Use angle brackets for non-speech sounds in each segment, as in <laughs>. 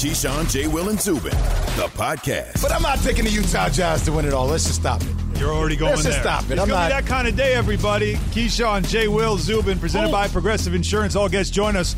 Keyshawn, J. Will, and Zubin, the podcast. But I'm not picking the Utah Jazz to win it all. Let's just stop it. You're already going Let's there. just stop it. It's I'm gonna not- be that kind of day, everybody. Keyshawn, J. Will, Zubin, presented by Progressive Insurance. All guests join us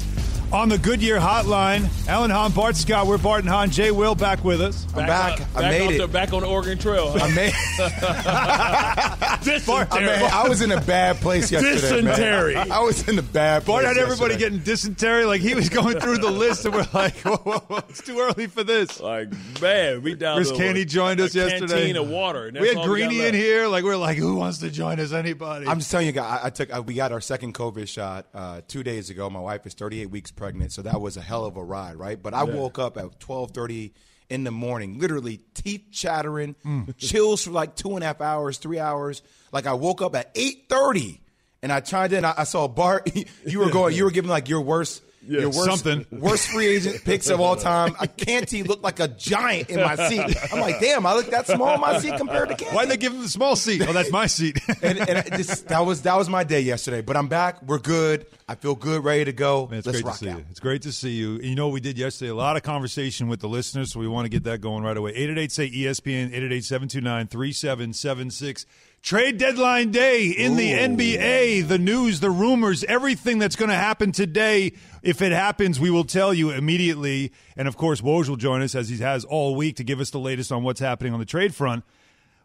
on the Goodyear Hotline. Alan Hahn, Bart Scott, we're Bart and Hahn. Jay Will back with us. I'm back. on- I back made on it. The, back on the Oregon Trail. Huh? I made. <laughs> <laughs> Dysentery. I, mean, I was in a bad place yesterday. man. Dysentery. I was in a bad place. Bart had everybody yesterday. getting dysentery. Like he was going through the list, and we're like, <laughs> whoa, whoa, whoa, it's too early for this. like man, we down. Chris to Canty a- joined us yesterday. Canteen of water. We had all got Greeny in here. Like we're like, who wants to join us? Anybody? I'm just telling you, guys. I, I took. Uh, we got our second COVID shot uh, two days ago. My wife is 38 weeks pregnant, so that was a hell of a ride, right? But I woke up at 12:30 in the morning, literally teeth chattering, Mm. chills for like two and a half hours, three hours. Like I woke up at 8:30, and I chimed in. I, I saw Bart. <laughs> You were <laughs> going. You were giving like your worst. Your worst, something. worst free agent picks of all time. Uh, Canty looked like a giant in my seat. I'm like, damn, I look that small in my seat compared to Canty. Why'd they give him the small seat? Oh, that's my seat. <laughs> and, and just, that was that was my day yesterday. But I'm back. We're good. I feel good, ready to go. Man, it's Let's great rock to see out. you. It's great to see you. You know what we did yesterday? A lot of conversation with the listeners, so we want to get that going right away. 888 say ESPN, 888 729 3776. Trade deadline day in the NBA, the news, the rumors, everything that's going to happen today. If it happens, we will tell you immediately. And of course, Woj will join us as he has all week to give us the latest on what's happening on the trade front.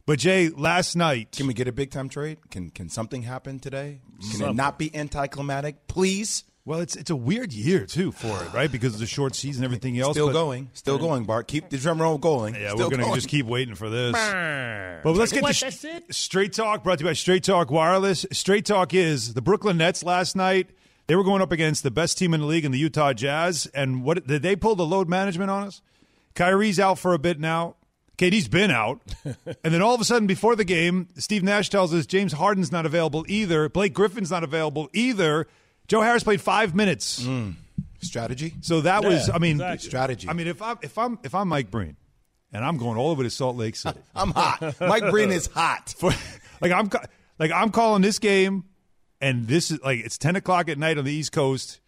But Jay, last night, Can we get a big time trade? Can can something happen today? Can it not be anticlimactic, please? Well, it's it's a weird year too for it, right? Because of the short season, and everything else. Still going, still going, Bart. Keep the drum roll going. Yeah, Still we're gonna going. just keep waiting for this. But let's get What, to that's it? Straight Talk, brought to you by Straight Talk Wireless. Straight Talk is the Brooklyn Nets last night. They were going up against the best team in the league in the Utah Jazz, and what did they pull the load management on us? Kyrie's out for a bit now. KD's been out, <laughs> and then all of a sudden, before the game, Steve Nash tells us James Harden's not available either. Blake Griffin's not available either. Joe Harris played five minutes, mm. strategy. so that was, I mean, exactly. Strategy. I mean, if I'm if I'm if I'm Mike Breen, and I'm going all over to Salt Lake City, <laughs> I'm hot. Mike Breen is hot. for like I'm like I'm calling this game, and this is like it's ten o'clock at night on the East Coast.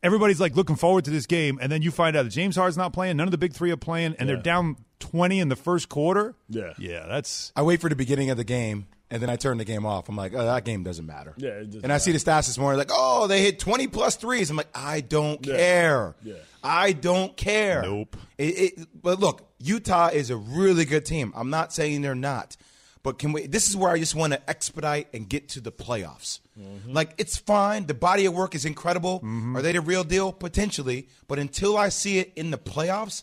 Everybody's like looking forward to this game, and then you find out that James Harden's not playing. None of the big three are playing, and they're down twenty in the first quarter. Yeah. yeah, that's I wait for the beginning of the game, and then I turn the game off. I'm like, oh, that game doesn't matter. Yeah, it doesn't and I see the stats this morning, like, oh, they hit 20 plus threes. I'm like, I don't Yeah. care. Yeah. I don't care. Nope. It, it, but look, Utah is a really good team. I'm not saying they're not. But can we? This is where I just want to expedite and get to the playoffs. Mm-hmm. Like it's fine. The body of work is incredible. Are they the real deal? Potentially. But until I see it in the playoffs,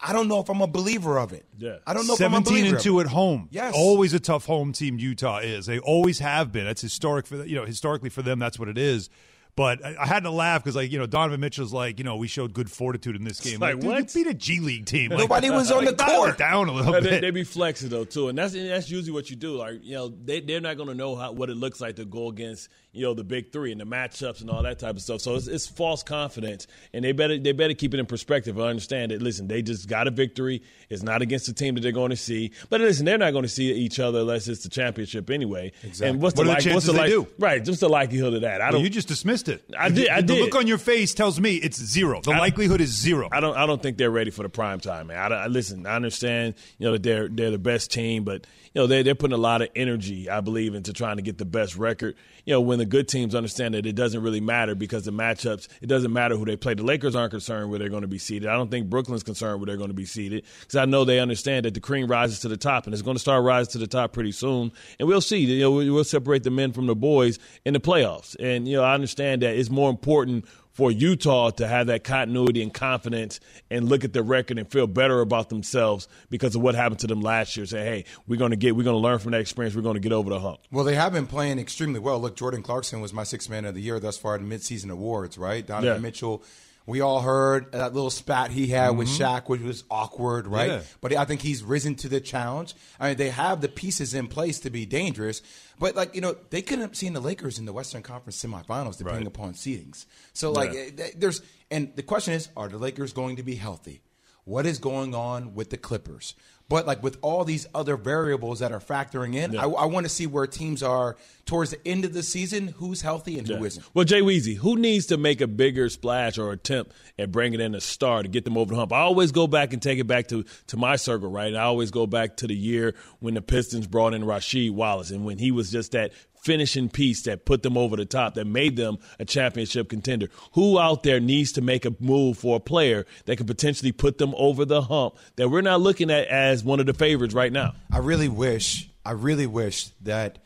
I don't know if I'm a believer of it. Yeah. I don't know if I'm a seventeen and two at home. Yes. always a tough home team. Utah is. They always have been. That's historic for you know historically for them. That's what it is. But I, I had to laugh because like you know Donovan Mitchell's like you know we showed good fortitude in this game. like, dude, what? You beat a G League team. Like, Nobody was <laughs> on the court. down a little bit. they, they be flexing though too, and that's and that's usually what you do. Like you know, they they're not going to know how what it looks like to go against you know the big three and the matchups and all that type of stuff. So it's, it's false confidence, and they better they better keep it in perspective. I understand that. Listen, they just got a victory. It's not against the team that they're going to see, but listen, they're not going to see each other unless it's the championship anyway. Exactly. And what's What the, are the like, what's the they like- do? Right, just the likelihood of that. I Well, don't. you just dismissed it. I did- I the look on your face tells me it's zero. The I- likelihood is zero. I don't. I don't think they're ready for the prime time, man. I, I listen. I understand. You know that they're they're the best team, but you know they they're putting a lot of energy, I believe, into trying to get the best record. You know, when the good teams understand that it doesn't really matter because the matchups, it doesn't matter who they play. The Lakers aren't concerned where they're going to be seated. I don't think Brooklyn's concerned where they're going to be seated because I know they understand that the cream rises to the top and it's going to start rising to the top pretty soon. And we'll see. You know, we- we'll separate the men from the boys in the playoffs. And you know, I understand that it's more important for Utah to have that continuity and confidence and look at the record and feel better about themselves because of what happened to them last year. Say, hey, we're going to get, we're going to learn from that experience. We're going to get over the hump. Well, they have been playing extremely well. Look, Jordan Clarkson was my sixth man of the year thus far in midseason awards, right? Donovan Yeah. Mitchell. We all heard that little spat he had with Shaq, which was awkward, right? Yeah. But I think he's risen to the challenge. I mean, they have the pieces in place to be dangerous. But like you know, they couldn't have seen the Lakers in the Western Conference semifinals, depending Right. upon seedings. So like, Yeah. eh, there's and the question is, are the Lakers going to be healthy? what is going on with the Clippers. But like with all these other variables that are factoring in, Yeah. I, I want to see where teams are towards the end of the season, who's healthy and who Yeah. isn't. Well, Jay Weezy, who needs to make a bigger splash or attempt at bringing in a star to get them over the hump? I always go back and take it back to, to my circle, right? And I always go back to the year when the Pistons brought in Rasheed Wallace and when he was just that finishing piece that put them over the top, that made them a championship contender. Who out there needs to make a move for a player that can potentially put them over the hump that we're not looking at as one of the favorites right now? I really wish, I really wish that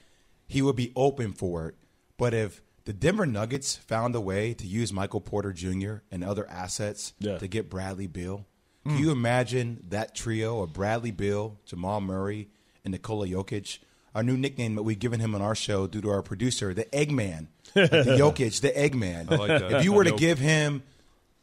he would be open for it. But if the Denver Nuggets found a way to use Michael Porter Jr. and other assets Yeah. to get Bradley Beal, can hmm. you imagine that trio of Bradley Beal, Jamal Murray, and Nikola Jokic? Our new nickname that we've given him on our show due to our producer, the Eggman, <laughs> Like the Jokic, the Eggman. I like that. If you were to give him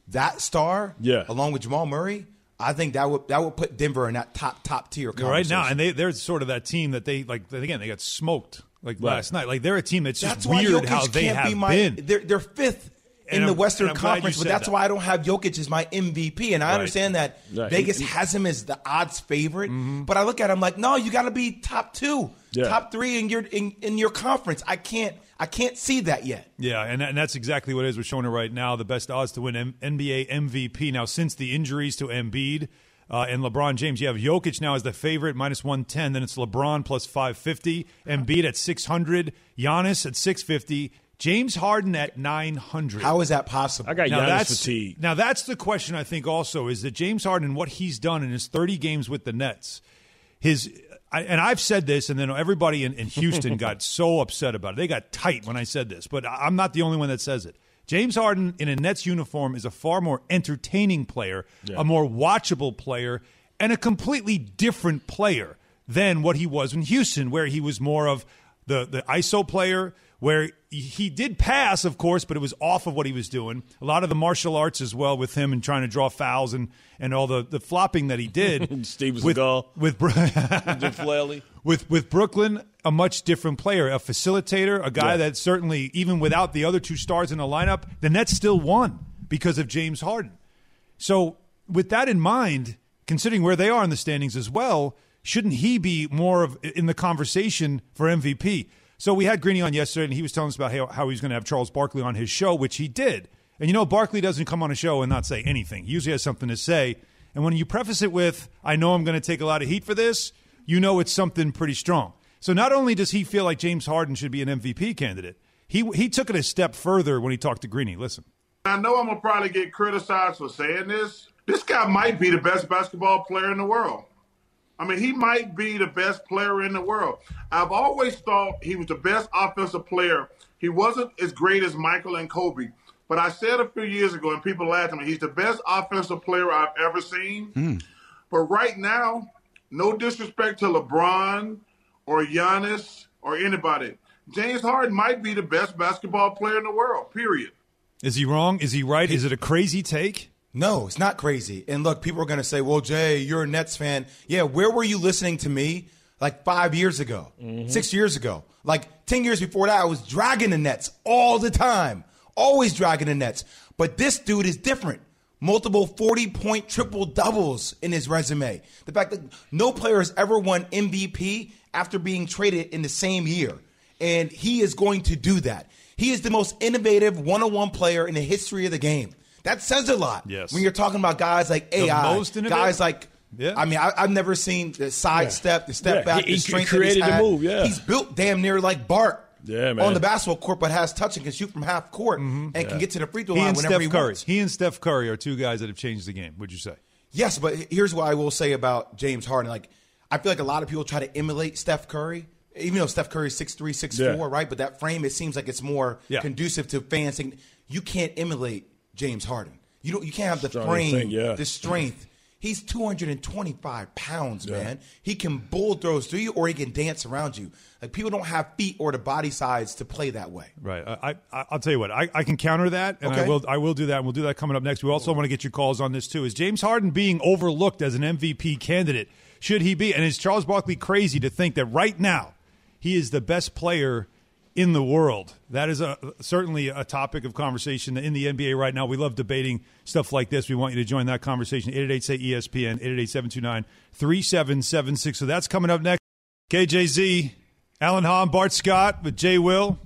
that star, Yeah. along with Jamal Murray, I think that would that would put Denver in that top top tier. right now, and they they're sort of that team that they like. Again, they got smoked like last night. Like they're a team that's just That's why weird Jokic how they can't have be my. been. They're, they're fifth in the Western and I'm glad you Conference, but that's that. why I don't have Jokic as my MVP. And I Right. understand that Right. Vegas has him as the odds favorite, Mm-hmm. but I look at him like, no, you got to be top two, Yeah. top three in your in, in your conference. I can't I can't see that yet. Yeah, and, and that's exactly what it is. We're showing it right now. The best odds to win M- NBA MVP. Now, since the injuries to Embiid uh, and LeBron James, you have Jokic now as the favorite, minus 110. Then it's LeBron plus 550. Embiid at 600. Giannis at 650. James Harden at 900. How is that possible? I got now Giannis that's fatigue. now that's the question I think also is that James Harden what he's done in his 30 games with the Nets his I, and I've said this and then everybody in, in Houston got <laughs> so upset about it they got tight when I said this but I- I'm not the only one that says it James Harden in a Nets uniform is a far more entertaining player a more watchable player and a completely different player than what he was in Houston where he was more of the the ISO player where he did pass, of course, but it was off of what he was doing. A lot of the martial arts as well with him and trying to draw fouls and, and all the, the flopping that he did. <laughs> Steven with, Seagal. with Bro- <laughs> with with Brooklyn, a much different player, a facilitator, a guy Yeah. that certainly even without the other two stars in the lineup, the Nets still won because of James Harden. So, with that in mind, considering where they are in the standings as well, shouldn't he be more of in the conversation for MVP? So we had Greeny on yesterday, and he was telling us about how, how he was going to have Charles Barkley on his show, which he did. And you know, Barkley doesn't come on a show and not say anything. He usually has something to say. And when you preface it with, "I know I'm going to take a lot of heat for this," you know it's something pretty strong. So not only does he feel like James Harden should be an MVP candidate, he he took it a step further when he talked to Greeny. Listen. I know I'm gonna probably get criticized for saying this. This guy might be the best basketball player in the world. I mean, he might be the best player in the world. I've always thought he was the best offensive player. He wasn't as great as Michael and Kobe, but I said a few years ago, and people laughed at me, he's the best offensive player I've ever seen. Hmm. But right now, no disrespect to LeBron or Giannis or anybody, James Harden might be the best basketball player in the world, period. Is he wrong? Is he right? Is it a crazy take? No, it's not crazy. And look, people are going to say, well, Jay, you're a Nets fan. Yeah, where were you listening to me like five years ago, mm-hmm. six years ago? Like 10 years before that, I was dragging the Nets all the time, always dragging the Nets. But this dude is different. Multiple 40 point triple doubles in his resume. The fact that no player has ever won MVP after being traded in the same year. And he is going to do that. He is the most innovative one on one player in the history of the game. That says a lot. Yes. When you're talking about guys like AI, guys like, Yeah. I mean, I, I've never seen the side step, the step Yeah, back, he- the he strength created the he's had. move, yeah. He's built damn near like Bart. Yeah, man. On the basketball court, but has touch and can shoot from half court mm-hmm. and can get to the free throw He line whenever Steph he Curry. wants. He and Steph Curry are two guys that have changed the game. Would you say? Yes, but here's what I will say about James Harden. Like, I feel like a lot of people try to emulate Steph Curry, even though Steph Curry is 6'3", 6'4", Yeah. right? But that frame, it seems like it's more Yeah. conducive to fans saying, you can't emulate James Harden. You don't. You can't have the Strong frame, thing, yeah. the strength. He's 225 pounds, man. He can bulldoze through you or he can dance around you. Like, people don't have feet or the body size to play that way. Right. I, I I'll tell you what. I, I can counter that, and I will I will do that. And we'll do that coming up next. We also want to get your calls on this too. Is James Harden being overlooked as an MVP candidate? Should he be? And is Charles Barkley crazy to think that right now he is the best player in the world. That is a, certainly a topic of conversation in the NBA right now. We love debating stuff like this. We want you to join that conversation. 888 say ESPN, 888 729 3776. So that's coming up next. KJZ, Alan Hahn, Bart Scott with Jay Will,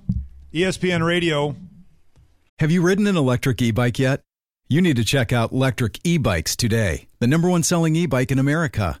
ESPN Radio. Have you ridden an electric e bike yet? You need to check out Lectric E Bikes today, the number one selling e bike in America.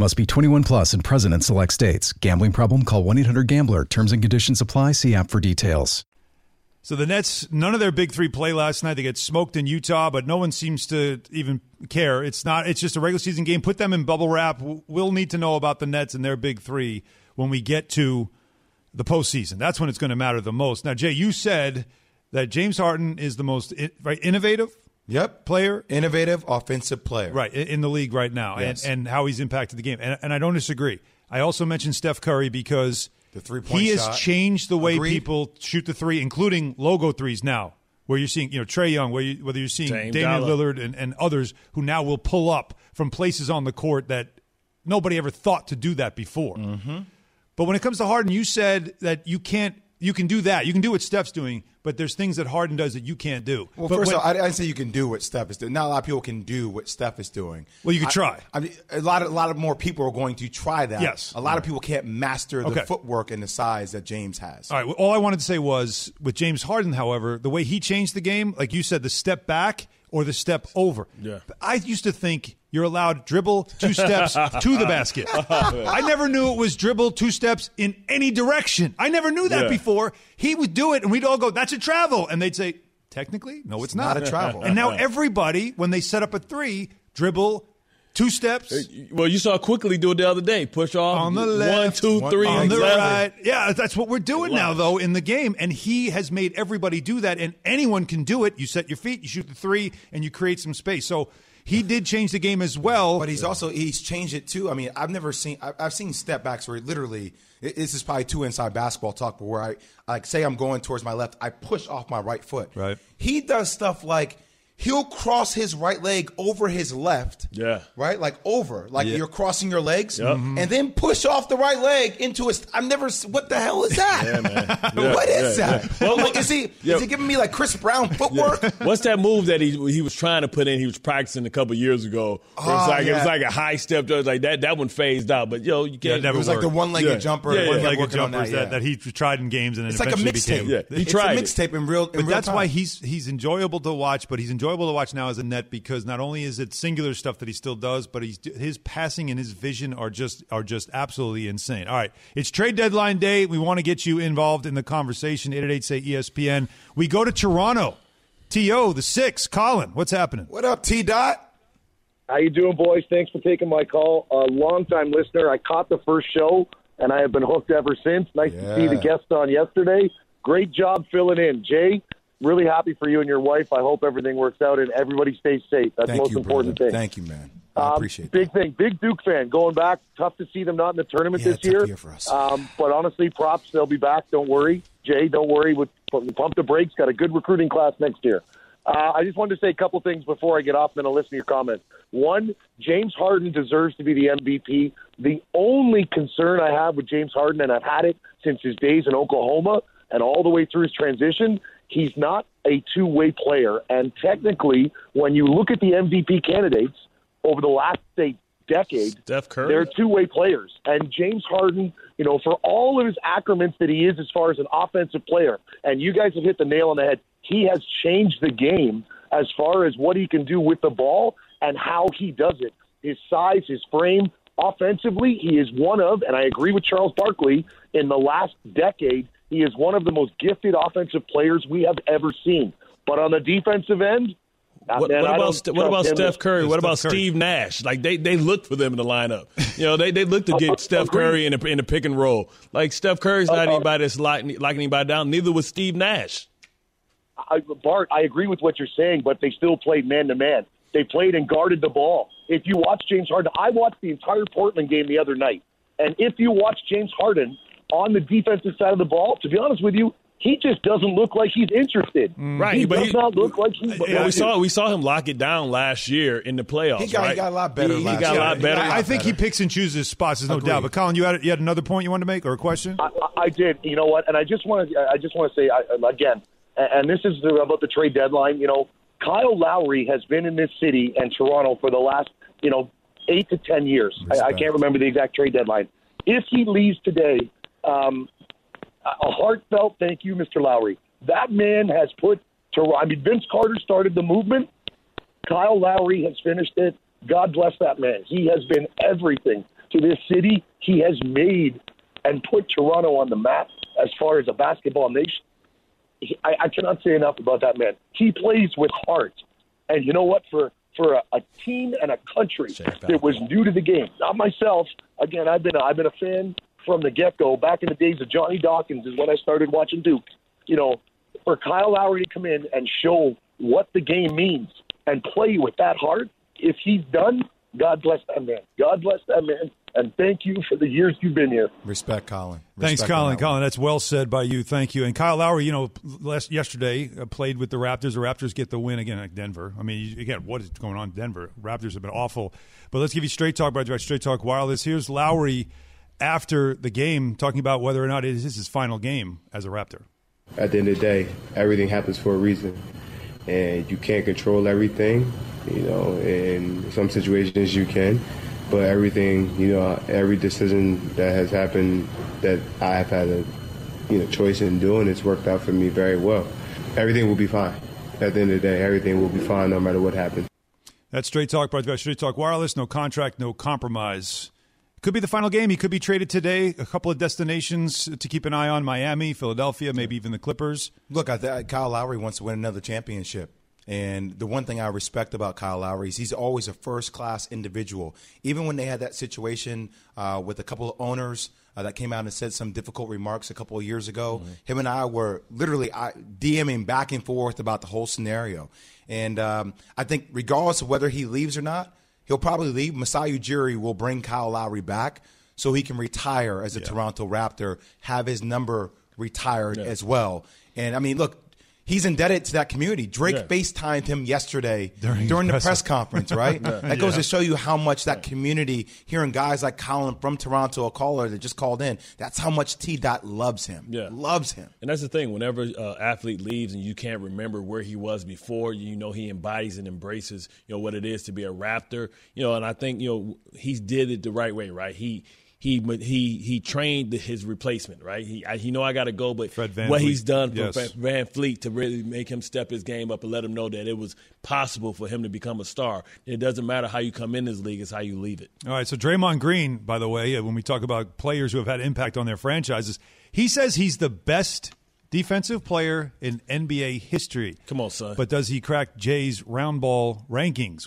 Must be 21 plus and present in select states. Gambling problem? Call 1 800 Gambler. Terms and conditions apply. See app for details. So the Nets, none of their big three play last night. They get smoked in Utah, but no one seems to even care. It's not. It's just a regular season game. Put them in bubble wrap. We'll need to know about the Nets and their big three when we get to the postseason. That's when it's going to matter the most. Now, Jay, you said that James Harden is the most right innovative Yep. player Innovative offensive player. right in in the league right now, Yes. and, and how he's impacted the game. And, and I don't disagree. I also mentioned Steph Curry because The three-point he has changed the way Agreed. people shoot the three, including logo threes now. Where you're seeing, you know, Trae Young, where you, whether you're seeing Dame Damian Dollar. Lillard and, and others who now will pull up from places on the court that nobody ever thought to do that before. Mm-hmm. But when it comes to Harden, you said that you can't, you can do that. You can do what Steph's doing, but there's things that Harden does that you can't do. Well, but first when- of all, I, I say you can do what Steph is doing. Not a lot of people can do what Steph is doing. Well, you could I- try. I mean, a lot of a lot of more people are going to try that. Yes. a lot of people can't master the Okay. footwork and the size that James has. All right. Well, all I wanted to say was with James Harden, however, the way he changed the game, like you said, the step back or the step over. Yeah. I used to think you're allowed dribble two steps <laughs> to the basket. <laughs> I never knew it was dribble two steps in any direction. I never knew that Yeah. before. He would do it, and we'd all go, "That's a travel," and they'd say, "Technically, no, it's not, not a travel. And now everybody, when they set up a three, dribble two steps. Well, you saw quickly do it the other day. Push off on the left, one, two, three, on the right. Yeah, that's what we're doing now, though, in the game. And he has made everybody do that, and anyone can do it. You set your feet, you shoot the three, and you create some space. So he did change the game as well. But he's also he's changed it too. I mean, I've never seen I've seen step backs where literally it- this is probably too inside basketball talk, but where I like say I'm going towards my left, I push off my right foot. Right. He does stuff like he'll cross his right leg over his left. Yeah. Right, like over, like Yeah. you're crossing your legs, Yep. Mm-hmm. and then push off the right leg into a. St- I've never. What the hell is that? Yeah, man. <laughs> Yeah, is yeah, that? yeah. Well, like, is he yeah. is he giving me like Chris Brown footwork? <laughs> What's that move that he he was trying to put in? He was practicing a couple years ago. It was Oh, like it was like a high step. It was like that. That one phased out. But yo, you Yeah, can't. it never It was like the one-legged Yeah. jumper, Yeah, yeah. one-legged like working on jumpers that, that, yeah. that he tried in games and then It's like a mixtape. Yeah, he it's tried a mixtape in real. In But real that's time. why he's he's enjoyable to watch. But he's enjoyable to watch now as a net because not only is it singular stuff that he still does, but he's his passing and his vision are just are just absolutely insane. All right, it's trade deadline day. We want to get you involved in the conversation. Eight eight eight say E ESPN. We go to Toronto. To the six. Colin, what's happening? What up, T Dot? How you doing, boys? Thanks for taking my call. A long-time listener. I caught the first show, and I have been hooked ever since. Nice to see the guest on yesterday. Great job filling in, Jay. Really happy for you and your wife. I hope everything works out and everybody stays safe. That's the most you, important brother. thing. Thank you, man. I Um, appreciate big that. thing, big Duke fan. Going back, tough to see them not in the tournament Yeah, this tough year. year for us. Um, but honestly, props. They'll be back. Don't worry, Jay. Don't worry. With pump the brakes. Got a good recruiting class next year. Uh, I just wanted to say a couple things before I get off, and then I'll listen to your comments. One, James Harden deserves to be the MVP. The only concern I have with James Harden, and I've had it since his days in Oklahoma, and all the way through his transition, he's not a two way player. And technically, when you look at the MVP candidates over the last, say, decade, Steph Curry. they're two way players. And James Harden, you know, for all of his accrements that he is as far as an offensive player, and you guys have hit the nail on the head, he has changed the game as far as what he can do with the ball and how he does it. His size, his frame, offensively, he is one of, and I agree with Charles Barkley, in the last decade, he is one of the most gifted offensive players we have ever seen. But on the defensive end, What, man, what about don't what about. Steph Curry? What Steph about Curry. Steve Nash? Like they they look for them in the lineup. You know, they they look to Uh, get Steph. Curry in a, in a pick and roll. Like Steph Curry's not Uh, uh, anybody that's locking, locking anybody down. Neither was Steve Nash. I, Bart, I agree with what you're saying, but they still played man to man. They played and guarded the ball. If you watch James Harden, I watched the entire Portland game the other night, and if you watch James Harden on the defensive side of the ball, to be honest with you, he just doesn't look like he's interested. Mm. Right, he but does he- not look like he's. Yeah, we saw we saw him lock it down last year in the playoffs. He got- he got a lot better He, he got year. a lot better. got- I think he picks and chooses spots. There's no Agreed. doubt. But Colin, you had you had another point you wanted to make or a question? I, I did. You know what? And I just want to. I just want to say I, um, again, and this is about the trade deadline. You know, Kyle Lowry has been in this city and Toronto for the last, you know, eight to ten years. I, I can't remember the exact trade deadline. If he leaves today, um, a heartfelt thank you, Mr. Lowry. That man has put Toronto. I mean, Vince Carter started the movement. Kyle Lowry has finished it. God bless that man. He has been everything to this city. He has made and put Toronto on the map as far as a basketball nation. He, I, I cannot say enough about that man. He plays with heart, and you know what? For for a, a team and a country that was new to the game, not myself. Again, I've been a, I've been a fan from the get go. Back in the days of Johnny Dawkins is when I started watching Duke. You know, for Kyle Lowry to come in and show what the game means and play with that heart, if he's done, God bless that man. God bless that man. And thank you for the years you've been here. Respect, Colin. Thanks, Respect on Colin. that. Colin, that's well said by you. Thank you. And Kyle Lowry, you know, last yesterday uh, played with the Raptors. The Raptors get the win again at Denver. I mean, you- again, what is going on in Denver? Raptors have been awful. But let's give you straight talk by Straight Talk Wireless. Here's Lowry after the game talking about whether or not it is his final game as a Raptor. at the end of the day, everything happens for a reason, and you can't control everything. You know, in some situations you can, but everything, you know, every decision that has happened that I have had a, you know, choice in doing, it's worked out for me very well. Everything will be fine. At the end of the day, everything will be fine no matter what happens. That's Straight Talk brought to you by Straight Talk Wireless. No contract, no compromise. Could be the final game. He could be traded today. A couple of destinations to keep an eye on Miami, Philadelphia, maybe even the Clippers. Look, I th- Kyle Lowry wants to win another championship. And the one thing I respect about Kyle Lowry is he's always a first class individual. Even when they had that situation uh, with a couple of owners uh, that came out and said some difficult remarks a couple of years ago, him and I were literally I, DMing back and forth about the whole scenario. And um, I think, regardless of whether he leaves or not, he'll probably leave. Masai Ujiri will bring Kyle Lowry back so he can retire as a Toronto Raptor, have his number retired as well. And I mean, look, he's indebted to that community. Drake Yeah. FaceTimed him yesterday During during, the press- conference, right? <laughs> That goes to show you how much that community, hearing guys like Colin from Toronto, a caller that just called in, that's how much T Dot loves him. Yeah. Loves him. And that's the thing. Whenever uh, athlete leaves and you can't remember where he was before, you know he embodies and embraces you know what it is to be a Raptor. You know, and I think you know he did it the right way, right? He he he he trained his replacement, right? He I, he know I got to go, but what Vliet. he's done for Yes. Van- Fleet to really make him step his game up and let him know that it was possible for him to become a star. It doesn't matter how you come in this league; it's how you leave it. All right, so Draymond Green, by the way, when we talk about players who have had impact on their franchises, he says he's the best defensive player in NBA history. Come on, son. But does he crack Jay's round ball rankings?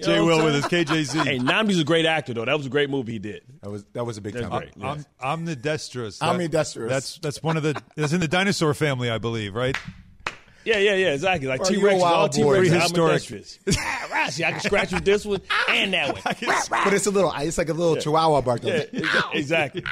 Jay know what Will with his saying? KJZ. Hey, Nnamdi's a great actor though. That was a great movie he did. that was that was a big That's time. great. I'm, I'm the Destrous. That- the That's that's one of the. That's in the dinosaur family, I believe, right? Yeah, yeah, yeah, exactly. Like Bro, T you a Rex, all wild T boy. Rex. I'm Prehistoric. industrious. <laughs> Ah, see, I can scratch with this one and that one. <laughs> But it's a little, it's like a little Chihuahua bark. Yeah, <laughs> exa- exactly.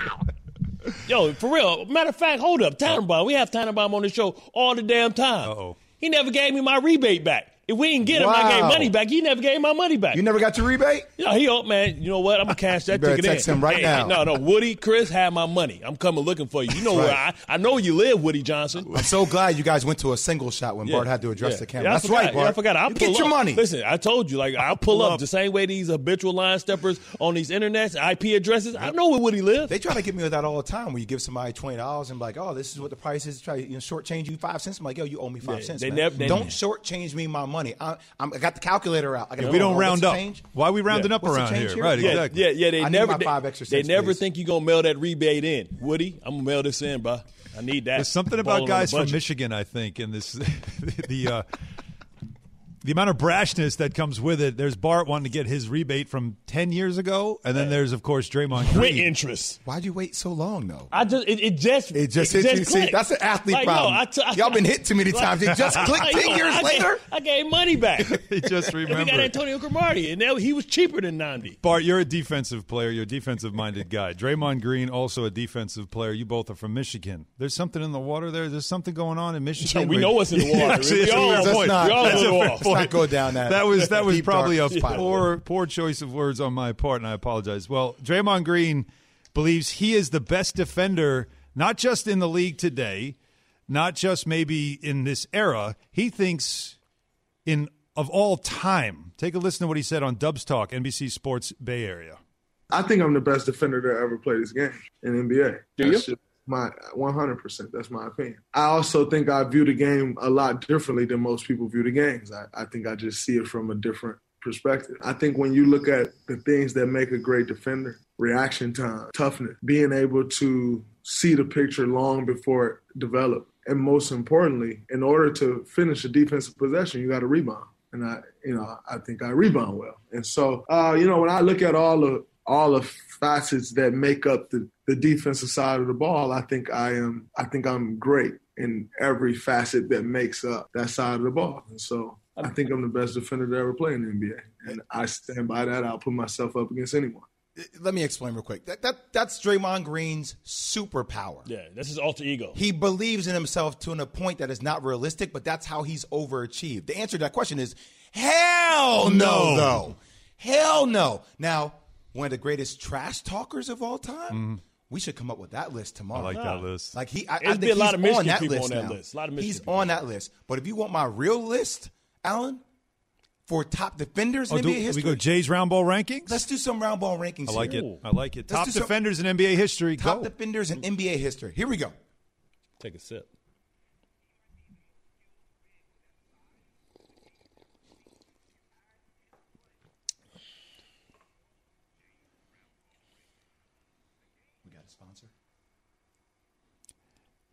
Yo, for real. Matter of fact, hold up, Tannenbaum. We have Tannenbaum on the show all the damn time. Uh-oh. He never gave me my rebate back. If we didn't get him, I gave Wow. money back. He never gave my money back. You never got your rebate? Yeah, he oh man, you know what? I'm gonna cash that ticket text in. him right Hey, now. No, no, Woody, Chris, have my money. I'm coming looking for you. You know where I Right. I know you live, Woody Johnson. I'm so glad you guys went to a single shot when Bart had to address Yeah. the camera. Yeah, That's forgot. right, Bart. Yeah, I forgot. I'll You get your up. money. Listen, I told you, like I'll pull up the same way these habitual line steppers on these internets, IP addresses. I know where Woody lives. They try to get me with that all the time. Where you give somebody twenty dollars and be like, "Oh, this is what the price is." Try to you know, shortchange you five cents. I'm like, "Yo, you owe me five Yeah, cents." they man. never- they- don't shortchange me my money. I, I'm, I got the calculator out. I got we don't round up. Change? Why are we rounding Yeah. up What's the around change here? here? Right, yeah, exactly. yeah, yeah. They I need never my they, five extra they never please. think you're gonna mail that rebate in. Woody, I'm gonna mail this in, bro. I need that. There's something about on guys from. Michigan, I think, in this <laughs> the uh, the amount of brashness that comes with it. There's Bart wanting to get his rebate from ten years ago, and then there's of course Draymond With Green. interest. Why'd you wait so long, though? I just it, it just It just hit you. See, clicked. that's an athlete Like, yo, problem. I t- I- Y'all been hit too many like- times. It just <laughs> clicked like, 10 yo, years I later. Gave, I gave money back. <laughs> He just and we remembered. got Antonio Cromartie, and now he was cheaper than Nnamdi. Bart, you're a defensive player. You're a defensive minded guy. Draymond Green, also a defensive player. You both are from Michigan. There's something in the water there. There's something going on in Michigan. we know what's in the <laughs> water. Yeah, actually, We it's a all fair know- we all That's know a the fair water. Let's not go down that. That was that <laughs> was deep, probably a spot. poor poor choice of words on my part, and I apologize. Well, Draymond Green believes he is the best defender, not just in the league today, not just maybe in this era. He thinks in of all time. Take a listen to what he said on Dubs Talk, NBC Sports Bay Area. I think I'm the best defender that ever played this game in NBA. Do you? My 100%. That's my opinion. I also think I view the game a lot differently than most people view the games. I, I think I just see it from a different perspective. I think when you look at the things that make a great defender, reaction time, toughness, being able to see the picture long before it developed, and most importantly, in order to finish a defensive possession, you got to rebound. And I, you know, I think I rebound well. And so, uh, you know, when I look at all the all the facets that make up the, the defensive side of the ball, I think I am I think I'm great in every facet that makes up that side of the ball. And so I think I'm the best defender to ever play in the NBA. And I stand by that. I'll put myself up against anyone. Let me explain real quick. That, that that's Draymond Green's superpower. Yeah, that's his alter ego. He believes in himself to an, a point that is not realistic, but that's how he's overachieved. The answer to that question is hell no, No. though. Hell no. Now, one of the greatest trash talkers of all time. Mm-hmm. We should come up with that list tomorrow. I like that list. Like he, I, I There's think been a lot he's of Michigan on that people list on that now. list. A lot of he's Michigan on that list. But if you want my real list, Alan, for top defenders Oh, in do, NBA we go Jay's round ball rankings? let's do some round ball rankings. I like here. it. I like it. Let's Top do some- defenders in NBA history. Top Go. defenders in NBA history. Here we go. Take a sip. We got a sponsor.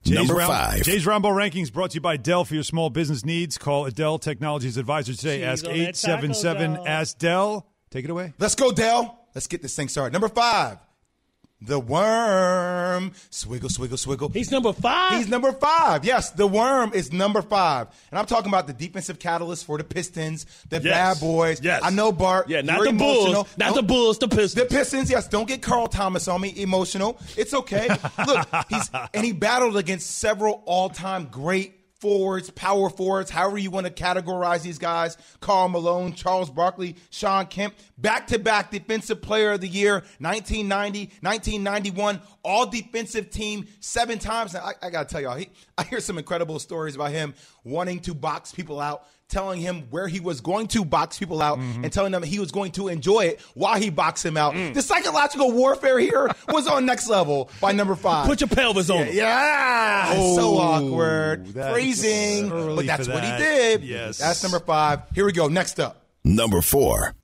Jay's Number round, five. Jay's Round Ball Rankings brought to you by Dell for your small business needs. Call a Dell Technologies Advisor today. Cheese Ask 877 taco. Ask Dell. Take it away. Let's go, Dell. Let's get this thing started. Number five, the worm. Swiggle, swiggle, swiggle. He's number five. He's number five. Yes, the worm is number five. And I'm talking about the defensive catalyst for the Pistons, the Yes. bad boys. Yes. I know, Bart. Yeah, not the emotional. Bulls. Not Don't- the Bulls. The Pistons. The Pistons, yes. Don't get Carl Thomas on me emotional. It's okay. Look, he's and he battled against several all-time great forwards, power forwards, however you want to categorize these guys. Karl Malone, Charles Barkley, Shawn Kemp, back-to-back defensive player of the year, 1990, 1991, all defensive team seven times. Now, I, I got to tell y'all, he, I hear some incredible stories about him wanting to box people out, telling him where he was going to box people out Mm-hmm. and telling them he was going to enjoy it while he boxed him out. Mm. The psychological warfare here was on next level by number five. Put your pelvis on yeah, him. yeah. so Oh, awkward, that's phrasing, but that's for what he did. Yes. that's number five. Here we go. Next up. Number four.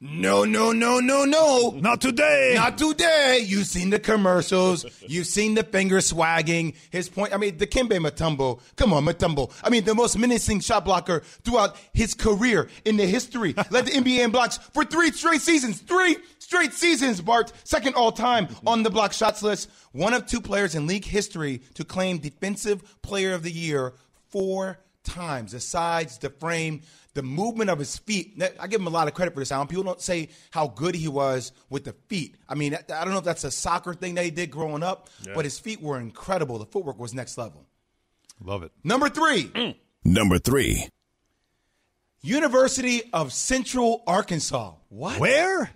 No, no, no, no, no. Not today. Not today. You've seen the commercials. You've seen the finger swagging. His point. I mean, Dikembe Mutombo. Come on, Mutombo. I mean, the most menacing shot blocker throughout his career in the history. <laughs> Led the NBA in blocks for three straight seasons. Three straight seasons, Bart. Second all time on the block shots list. One of two players in league history to claim Defensive Player of the Year four times. The sides, the frame, the movement of his feet. I give him a lot of credit for this, Alan. People don't say how good he was with the feet. I mean, I don't know if that's a soccer thing that he did growing up, but his feet were incredible. The footwork was next level. Love it. Number three, Mm. Number three. University of Central Arkansas. What? Where?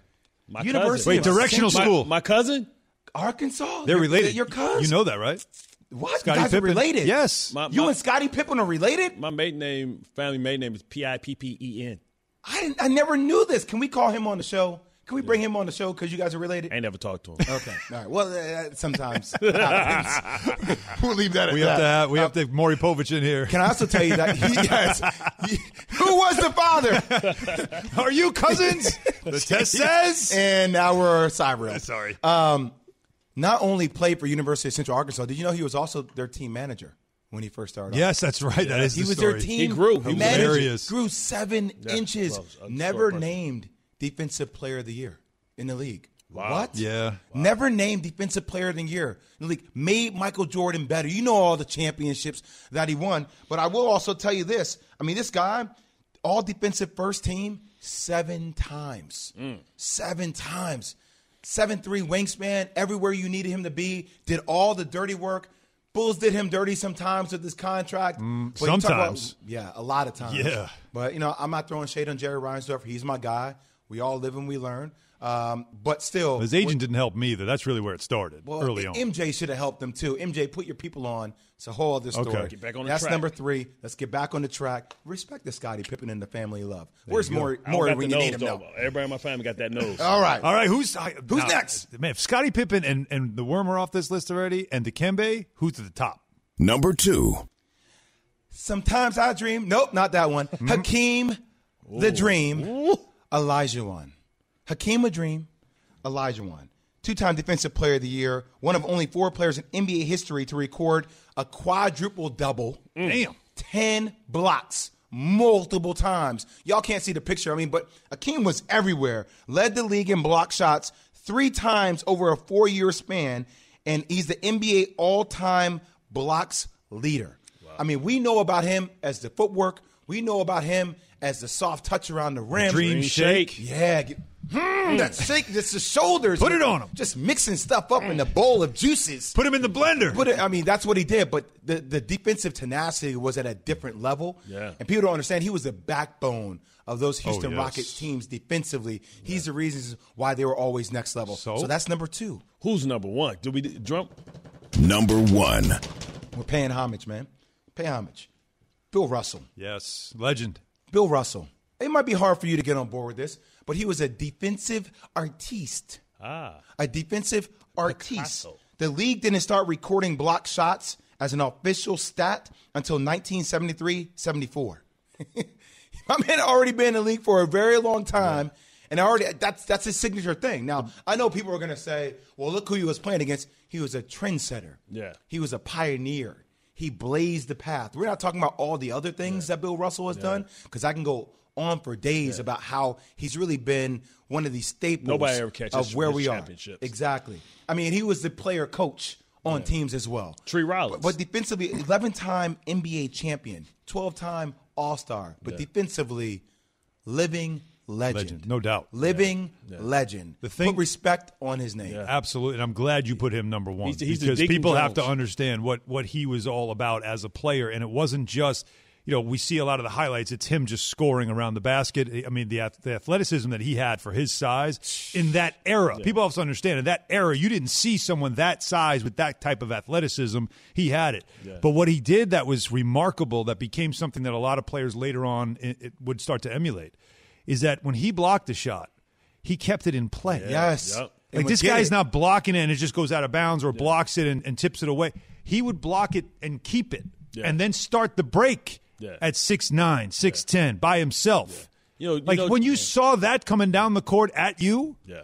My University Wait, directional Central- school. My cousin? Arkansas? They're Your- related. Your cousin? You know that, right? What? Scottie you guys are related? Yes. My, You my, and Scottie Pippen are related? my maiden name, family maiden name is P I P P E N. I didn't, I never knew this. Can we call him on the show? Can we bring him on the show because you guys are related? I ain't never talked to him. Okay. <laughs> All right. Well, uh, sometimes <laughs> <laughs> we'll leave that at We that. have to have we have to have Maury Povich in here. Can I also tell you that he yes, he- who was the father? Are you cousins? the test says. And now we're cyber. Sorry. Um, not only played for University of Central Arkansas, did you know he was also their team manager when he first started? off? yes, that's right. That is he the was story. their team. He grew. He was manager. hilarious. Grew seven inches. close. Never named defensive player of the year in the league. Wow. What? Yeah. Never named defensive player of the year in the league. Made Michael Jordan better. You know all the championships that he won. But I will also tell you this. I mean, this guy, all defensive first team, seven times. Mm. Seven times. Seven three wingspan, everywhere you needed him to be, did all the dirty work. Bulls did him dirty sometimes with this contract. You talk about- sometimes. yeah, a lot of times. Yeah. But, you know, I'm not throwing shade on Jerry Reinsdorf. He's my guy. We all live and we learn. Um, but still. His agent didn't help me either. That's really where it started well, early on. MJ should have helped them too. MJ, put your people on. It's a whole other story. Okay. Get back on the That's track. number three. Let's get back on the track. Respect the Scottie Pippen and the family love. Where's you go. more? More when you need him though. Everybody in my family got that nose. All right. All right, who's I, Who's now, next? Man, if Scottie Pippen and, and the worm are off this list already, and Dikembe, who's at the top? Number two. Sometimes I dream. Nope, not that one. Hmm? Hakeem, the Dream, Olajuwon. Hakeem, a Dream, Olajuwon. Two-time Defensive Player of the Year. One of only four players in NBA history to record a quadruple double. Mm. Damn. Ten blocks. Multiple times. Y'all can't see the picture. I mean, but Akeem was everywhere. Led the league in block shots three times over a four year span, and he's the NBA all time blocks leader. I mean, we know about him as the footwork. We know about him as the soft touch around the rim. Dream shake. Yeah. Get- Hmm, that shake, just the shoulders. Put it on him. Just mixing stuff up in the bowl of juices. Put him in the blender. Put it, I mean, that's what he did. But the, the defensive tenacity was at a different level. Yeah. And people don't understand he was the backbone of those Houston yes. Rockets teams defensively. He's the reasons why they were always next level. So? that's number two. Who's number one? Do we drum? Number one. We're paying homage, man. Pay homage. Bill Russell. yes, legend. Bill Russell. It might be hard for you to get on board with this, but he was a defensive artiste. Ah. A defensive artiste. The league didn't start recording block shots as an official stat until 1973 74. <laughs> My man had already been in the league for a very long time. And already that's that's his signature thing. Now I know people are gonna say, "Well, look who he was playing against. He was a trendsetter. Yeah. he was a pioneer. He blazed the path. We're not talking about all the other things that Bill Russell has done because I can go on for days about how he's really been one of these staples Nobody ever catches of where his we are. Exactly. I mean, he was the player coach on teams as well. Tree Rollins. But, but defensively, 11 time NBA champion, 12 time All Star, but defensively, living legend. Legend, no doubt. Living legend. The thing- Put respect on his name. Absolutely, and I'm glad you put him number one He's- he's because Deacon people have to understand what what he was all about as a player, and it wasn't just you know, we see a lot of the highlights. It's him just scoring around the basket. I mean, the, the athleticism that he had for his size in that era. People have to understand in that era, you didn't see someone that size with that type of athleticism. He had it. But what he did that was remarkable, that became something that a lot of players later on it, it would start to emulate, is that when he blocked a shot, he kept it in play. Yes. Like this would get guy's it. not blocking it and it just goes out of bounds or blocks it and, and tips it away. He would block it and keep it Yeah. and then start the break Yeah. at six nine, six ten by himself. You know, you like know- when you saw that coming down the court at you, Yeah.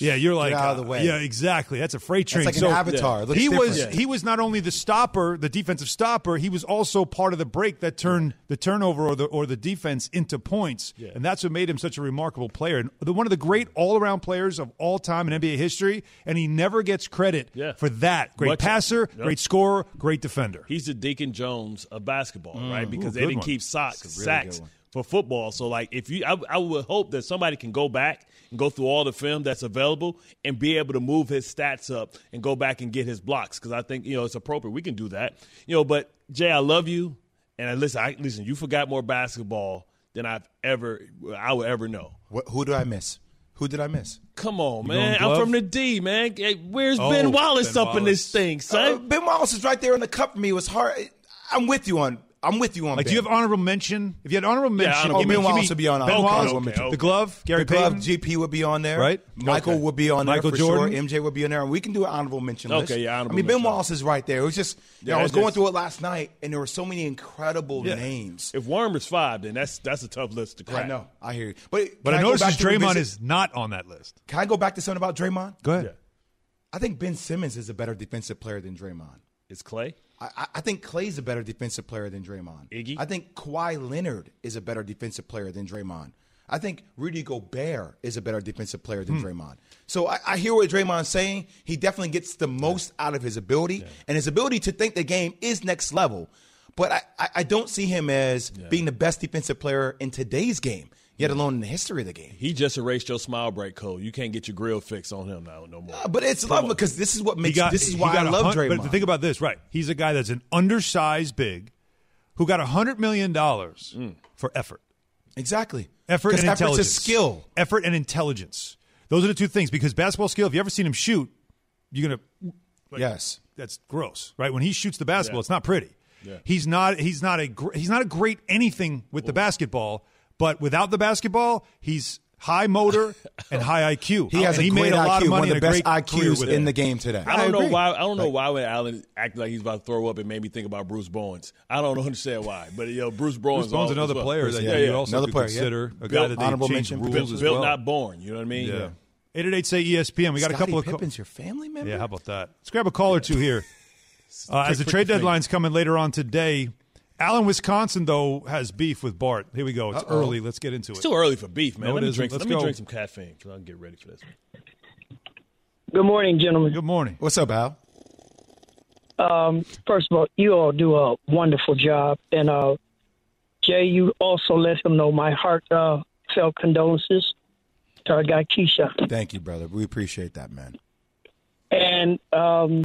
Yeah, you're like out of the way. Yeah, exactly. That's a freight That's train. like an avatar. It looks he was different. he was not only the stopper, the defensive stopper. He was also part of the break that turned the turnover or the or the defense into points, and that's what made him such a remarkable player and the, one of the great all around players of all time in NBA history. And he never gets credit Yeah. for that. Great Much- passer, Yep. great scorer, great defender. He's the Deacon Jones of basketball, mm. right? Because Ooh, they didn't one. keep socks, That's really sacks good one. For football. So, like, if you, I, I would hope that somebody can go back and go through all the film that's available and be able to move his stats up and go back and get his blocks because I think you know it's appropriate. We can do that, you know. But Jay, I love you, and I, listen, I, listen, you forgot more basketball than I've ever, I would ever know. What, who do I miss? Who did I miss? Come on, You man. I'm from the D, man. Hey, where's Oh, Ben Wallace Ben up in this thing, son? Uh, ben Wallace is right there in the cup for me. It was hard. I'm with you on. I'm with you on. Like, ben. do you have honorable mention? If you had honorable mention, honorable give me- Ben Wallace would be on Ben honorable Wallace, mention. the glove, Gary the glove, Payton. GP would be on there, Right. Michael Okay. would be on there Michael for Jordan. sure. MJ would be on there, and we can do an honorable mention list. Okay, yeah, honorable I mean, Ben mention. Wallace is right there. It was just, you know, I was it's going through it last night, and there were so many incredible Yeah. names. If Worm is five, then that's that's a tough list to crack. I know, I hear you, but But can I noticed back his to Draymond is not on that list. Can I go back to something about Draymond? Go ahead. Yeah. I think Ben Simmons is a better defensive player than Draymond. It's Clay. I- I, think Clay's a better defensive player than Draymond. Iggy? I think Kawhi Leonard is a better defensive player than Draymond. I think Rudy Gobert is a better defensive player than hmm. Draymond. So I, I hear what Draymond's saying. He definitely gets the most out of his ability, and his ability to think the game is next level. But I, I, I don't see him as being the best defensive player in today's game, yet alone in the history of the game. He just erased your smile break code. You can't get your grill fix on him now no more. But it's love because this is what makes. got- this is why got I a love hun- Draymond. But think about this, right? He's a guy that's an undersized big who got a hundred million dollars mm. for effort, exactly effort and 'Cause effort's a intelligence, skill. effort and intelligence. Those are the two things. Because basketball skill, if you ever seen him shoot, you're gonna like, Yes. that's gross, right? When he shoots the basketball, Yeah. it's not pretty. Yeah. He's not. He's not a. gr- He's not a great anything with the basketball. But without the basketball, he's high motor and high IQ. He has and a he great made a lot IQ, of money one of the and a best IQs in it. the game today. I don't know why. I don't know why when Alan acted like he's about to throw up, it made me think about Bruce Bowens. I don't understand why, but you know, Bruce Bowens. Bruce Bowen's another well. player that yeah, you yeah. also Another could player, yeah. consider a guy Built- that they honorable changed mention, rules built, as built well. not born. You know what I mean? Yeah. Eight eight eight say E ESPN. We got a couple of. Pippen's your family member. yeah, how about that? Let's grab a call or two here. Uh, as the trade deadline's coming later on today, Allen, Wisconsin though has beef with Bart. Here we go. It's Uh-oh. early. Let's get into it. It's too early for beef, man. No, let me drink. Let's me drink some caffeine so I can get ready for this. Good morning, gentlemen. Good morning. What's up, Al? Um, first of all, you all do a wonderful job, and uh, Jay, you also let him know my heartfelt condolences to our guy Keisha. Thank you, brother. We appreciate that, man. And um,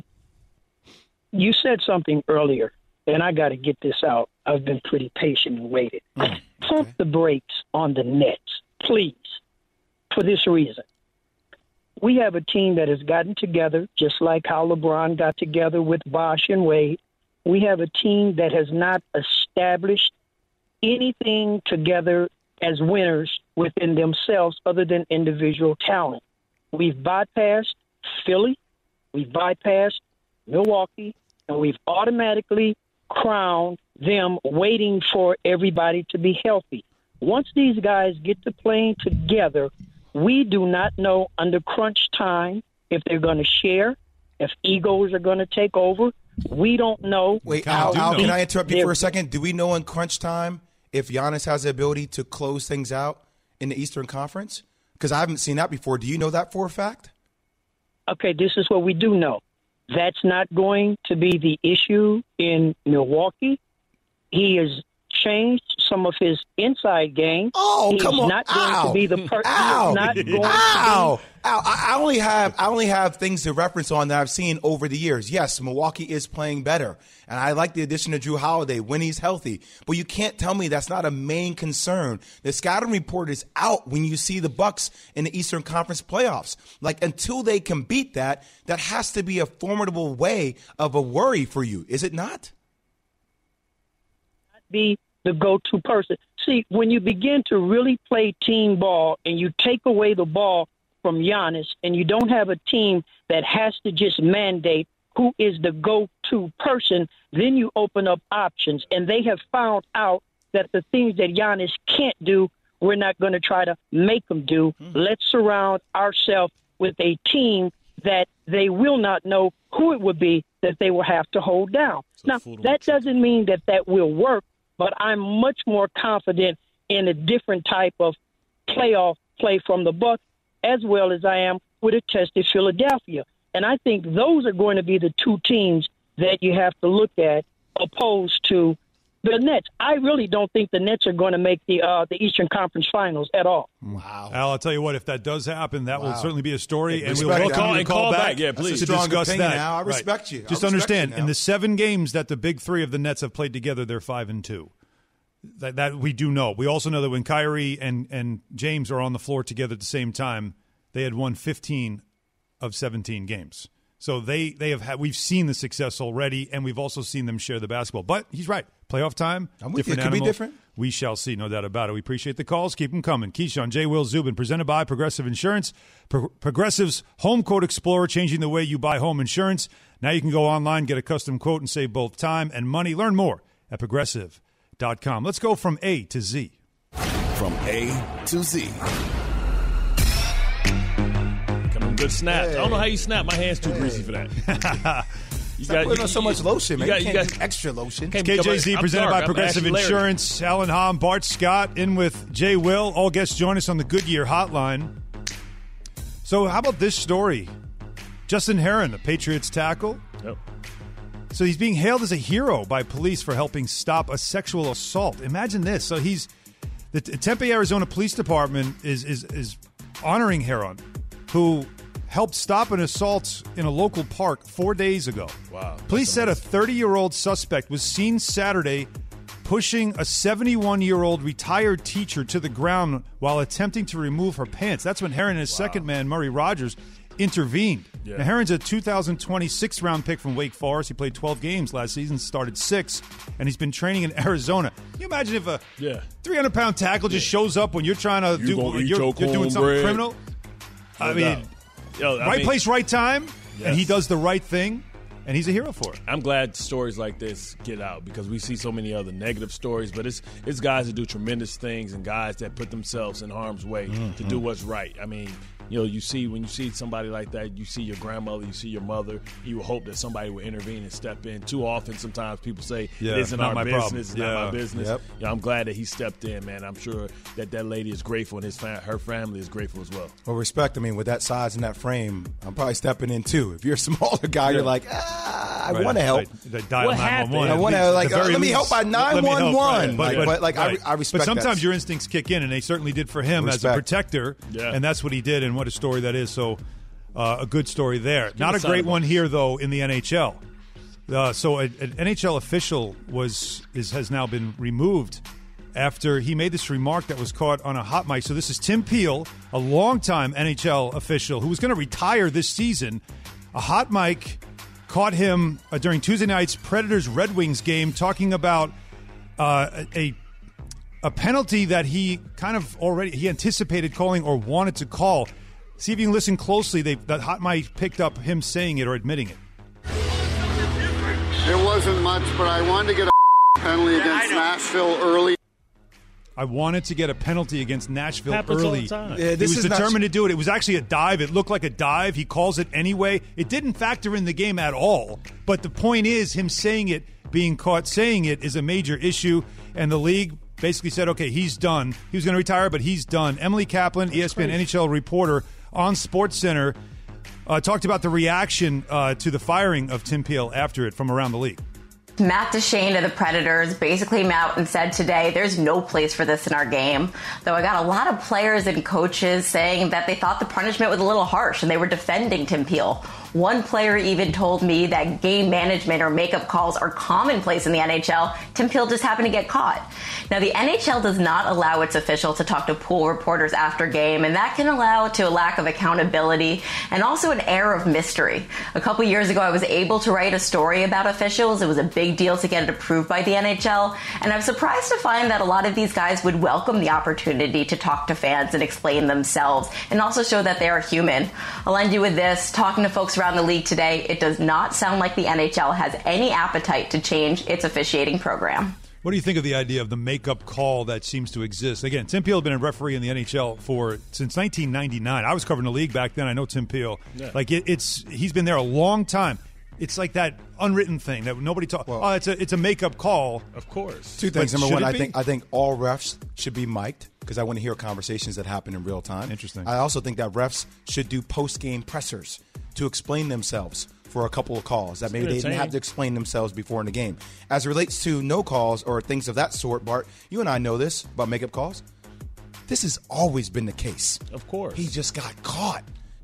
you said something earlier, and I got to get this out. I've been pretty patient and waited. Mm, pump the brakes on the Nets, please, for this reason. We have a team that has gotten together, just like how LeBron got together with Bosh and Wade. We have a team that has not established anything together as winners within themselves other than individual talent. We've bypassed Philly, we've bypassed Milwaukee, and we've automatically crowned them waiting for everybody to be healthy. Once these guys get to playing together, we do not know under crunch time if they're going to share, if egos are going to take over. We don't know. Wait, Al, Al can I interrupt you for a second? Do we know in crunch time if Giannis has the ability to close things out in the Eastern Conference? Because I haven't seen that before. Do you know that for a fact? okay, this is what we do know. That's not going to be the issue in Milwaukee. He has changed some of his inside game. Oh, he's come on! not going Ow. to be the person. Ow. He's not going Ow. to be Ow. I I only have I only have things to reference on that I've seen over the years. Yes, Milwaukee is playing better, and I like the addition of Jrue Holiday when he's healthy. But you can't tell me that's not a main concern. The scouting report is out when you see the Bucks in the Eastern Conference playoffs. Like until they can beat that, that has to be a formidable way of a worry for you, is it not? be the go-to person. See, when you begin to really play team ball and you take away the ball from Giannis and you don't have a team that has to just mandate who is the go-to person, then you open up options. And they have found out that the things that Giannis can't do, we're not going to try to make him do. Let's surround ourselves with a team that they will not know who it would be that they will have to hold down. now, that doesn't mean that that will work, but I'm much more confident in a different type of playoff play from the Bucks, as well as I am with a tested Philadelphia. And I think those are going to be the two teams that you have to look at, opposed to the Nets. I really don't think the Nets are going to make the uh, the Eastern Conference Finals at all. Wow. Al, I'll tell you what, if that does happen, that will certainly be a story, Yeah, and we'll it. welcome Call- and call, call back, back. Yeah, please. That's a strong discuss that. Al. I Right. respect you. I Just respect understand, you in the seven games that the big three of the Nets have played together, they're five and two. That, that we do know. We also know that when Kyrie and, and James are on the floor together at the same time, they had won 15 of 17 games. So they they have had we've seen the success already, and we've also seen them share the basketball. But he's right, playoff time. I'm with you. different It could be different. We shall see, no doubt about it. We appreciate the calls. Keep them coming. Keyshawn, J. Will Zubin, presented by Progressive Insurance. Pro- Progressive's Home Quote Explorer, changing the way you buy home insurance. Now you can go online, get a custom quote, and save both time and money. Learn more at progressive.com. Let's go from A to Z. From A to Z. Coming good snaps. I don't know how you snap. My hand's too greasy for that. <laughs> You Stop putting on so much lotion, man. You, can't do extra lotion. KJZ presented dark. by I'm Progressive Insurance. Alan Hahn, Bart Scott in with Jay Will. All guests join us on the Goodyear hotline. So, how about this story? Justin Herron, the Patriots tackle. Yep. So he's being hailed as a hero by police for helping stop a sexual assault. Imagine this. So he's the Tempe, Arizona Police Department is is is honoring Heron, who helped stop an assault in a local park four days ago. Wow, Police said a 30 year old suspect was seen Saturday pushing a 71 year old retired teacher to the ground while attempting to remove her pants. That's when Herron and his second man, Murray Rogers, intervened. Yeah. Now, Herron's a 2020 sixth round pick from Wake Forest. He played 12 games last season, started six, and he's been training in <laughs> Arizona. Can you imagine if a Yeah. 300 pound tackle just shows up when you're trying to You do you're, you're doing something cornbread. criminal? I mean. Yo, right mean- place, right time, and he does the right thing, and he's a hero for it. I'm glad stories like this get out because we see so many other negative stories, but it's it's guys that do tremendous things and guys that put themselves in harm's way mm-hmm. to do what's right. I mean, you know, you see when you see somebody like that, you see your grandmother, you see your mother, you hope that somebody will intervene and step in. Too often, sometimes people say Yeah, it isn't not our my business, problem. it's Yeah. not my business. Yep. Yeah, I'm glad that he stepped in, man. I'm sure that that lady is grateful and his fam- her family is grateful as well. Well, respect. I mean, with that size and that frame, I'm probably stepping in too. If you're a <laughs> smaller guy, you're like, ah, I Right, want to help. right. They dial What happened? I want to like at the uh, let me help by Let me help, 911. right. Like, but, like I, right. I respect. But sometimes that. your instincts kick in, and they certainly did for him as a protector, Yeah. and that's what he did. And what a story that is! So, uh, a good story there. Not a great one here though in the NHL. Uh, so, a- an NHL official was is has now been removed after he made this remark that was caught on a hot mic. So this is Tim Peel, a longtime NHL official who was going to retire this season. A hot mic caught him uh, during Tuesday night's Predators Red Wings game talking about uh, a a penalty that he kind of already he anticipated calling or wanted to call. See if you can listen closely. They, that hot mic picked up him saying it or admitting it. It wasn't much, but I wanted to get a penalty against Nashville early. I wanted to get a penalty against Nashville Happens early. the time. Yeah, he this was is not- determined to do it. It was actually a dive. It looked like a dive. He calls it anyway. It didn't factor in the game at all. But the point is, him saying it, being caught saying it, is a major issue. And the league basically said, okay, he's done. He was going to retire, but he's done. Emily Kaplan, E ESPN NHL reporter on SportsCenter, uh, talked about the reaction uh, to the firing of Tim Peel after it from around the league. Matt Duchene of the Predators basically came out and said today there's no place for this in our game. Though I got a lot of players and coaches saying that they thought the punishment was a little harsh and they were defending Tim Peel. One player even told me that game management or makeup calls are commonplace in the NHL. Tim Peel just happened to get caught. Now, the NHL does not allow its officials to talk to pool reporters after game, and that can allow to a lack of accountability and also an air of mystery. A couple years ago, I was able to write a story about officials. It was a big deal to get it approved by the NHL, and I'm surprised to find that a lot of these guys would welcome the opportunity to talk to fans and explain themselves and also show that they are human. I'll end you with this talking to folks around the league today, it does not sound like the NHL has any appetite to change its officiating program. What do you think of the idea of the makeup call that seems to exist? Again, Tim Peel has been a referee in the NHL for since 1999. I was covering the league back then. I know Tim Peel. Yeah. Like it, it's he's been there a long time. It's like that unwritten thing that nobody talks. oh, it's a it's a makeup call. Of course. Two things. But Number one, I be? think I think all refs should be mic'd because I want to hear conversations that happen in real time. Interesting. I also think that refs should do post game pressers to explain themselves for a couple of calls that maybe they didn't have to explain themselves before in the game. As it relates to no calls or things of that sort, Bart, you and I know this about makeup calls. This has always been the case. Of course. He just got caught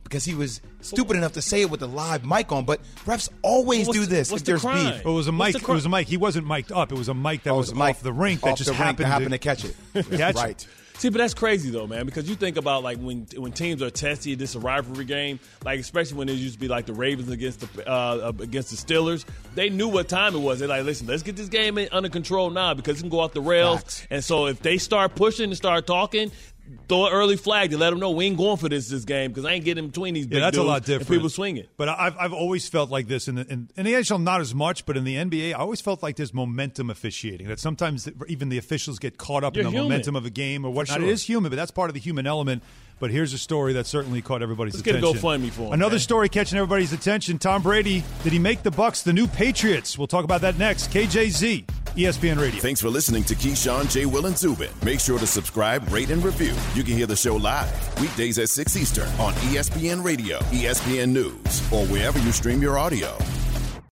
because he was stupid enough to say it with a live mic on. But refs always What's do the- this what's if the there's crime? beef. Well, it was a What's mic. the It was a mic. He wasn't mic'd up. It was a mic that Oh, was was mic off the rink that just happened, that happened to catch it. <laughs> Catch it. right. See, but that's crazy though, man. Because you think about like when when teams are testy, this is a rivalry game. Like especially when it used to be like the Ravens against the uh, against the Steelers. They knew what time it was. They're like, listen, let's get this game in, under control now because it can go off the rails. Facts. And so if they start pushing and start talking. Throw an early flag to let them know we ain't going for this this game because I ain't getting between these big Yeah, that's a lot different. people swinging. But I've, I've always felt like this in the, in, in the NHL, not as much, but in the NBA, I always felt like there's momentum officiating. That sometimes even the officials get caught up You're in the human. momentum of a game or whatnot. sure. It is human, but that's part of the human element. But here's a story that certainly caught everybody's Let's get a attention. GoFundMe for him, Another man. story catching everybody's attention. Tom Brady, did he make the Bucks the new Patriots? We'll talk about that next. KJZ, ESPN Radio. Thanks for listening to Keyshawn, J. Will, and Zubin. Make sure to subscribe, rate, and review. You can hear the show live weekdays at 6 Eastern on ESPN Radio, ESPN News, or wherever you stream your audio.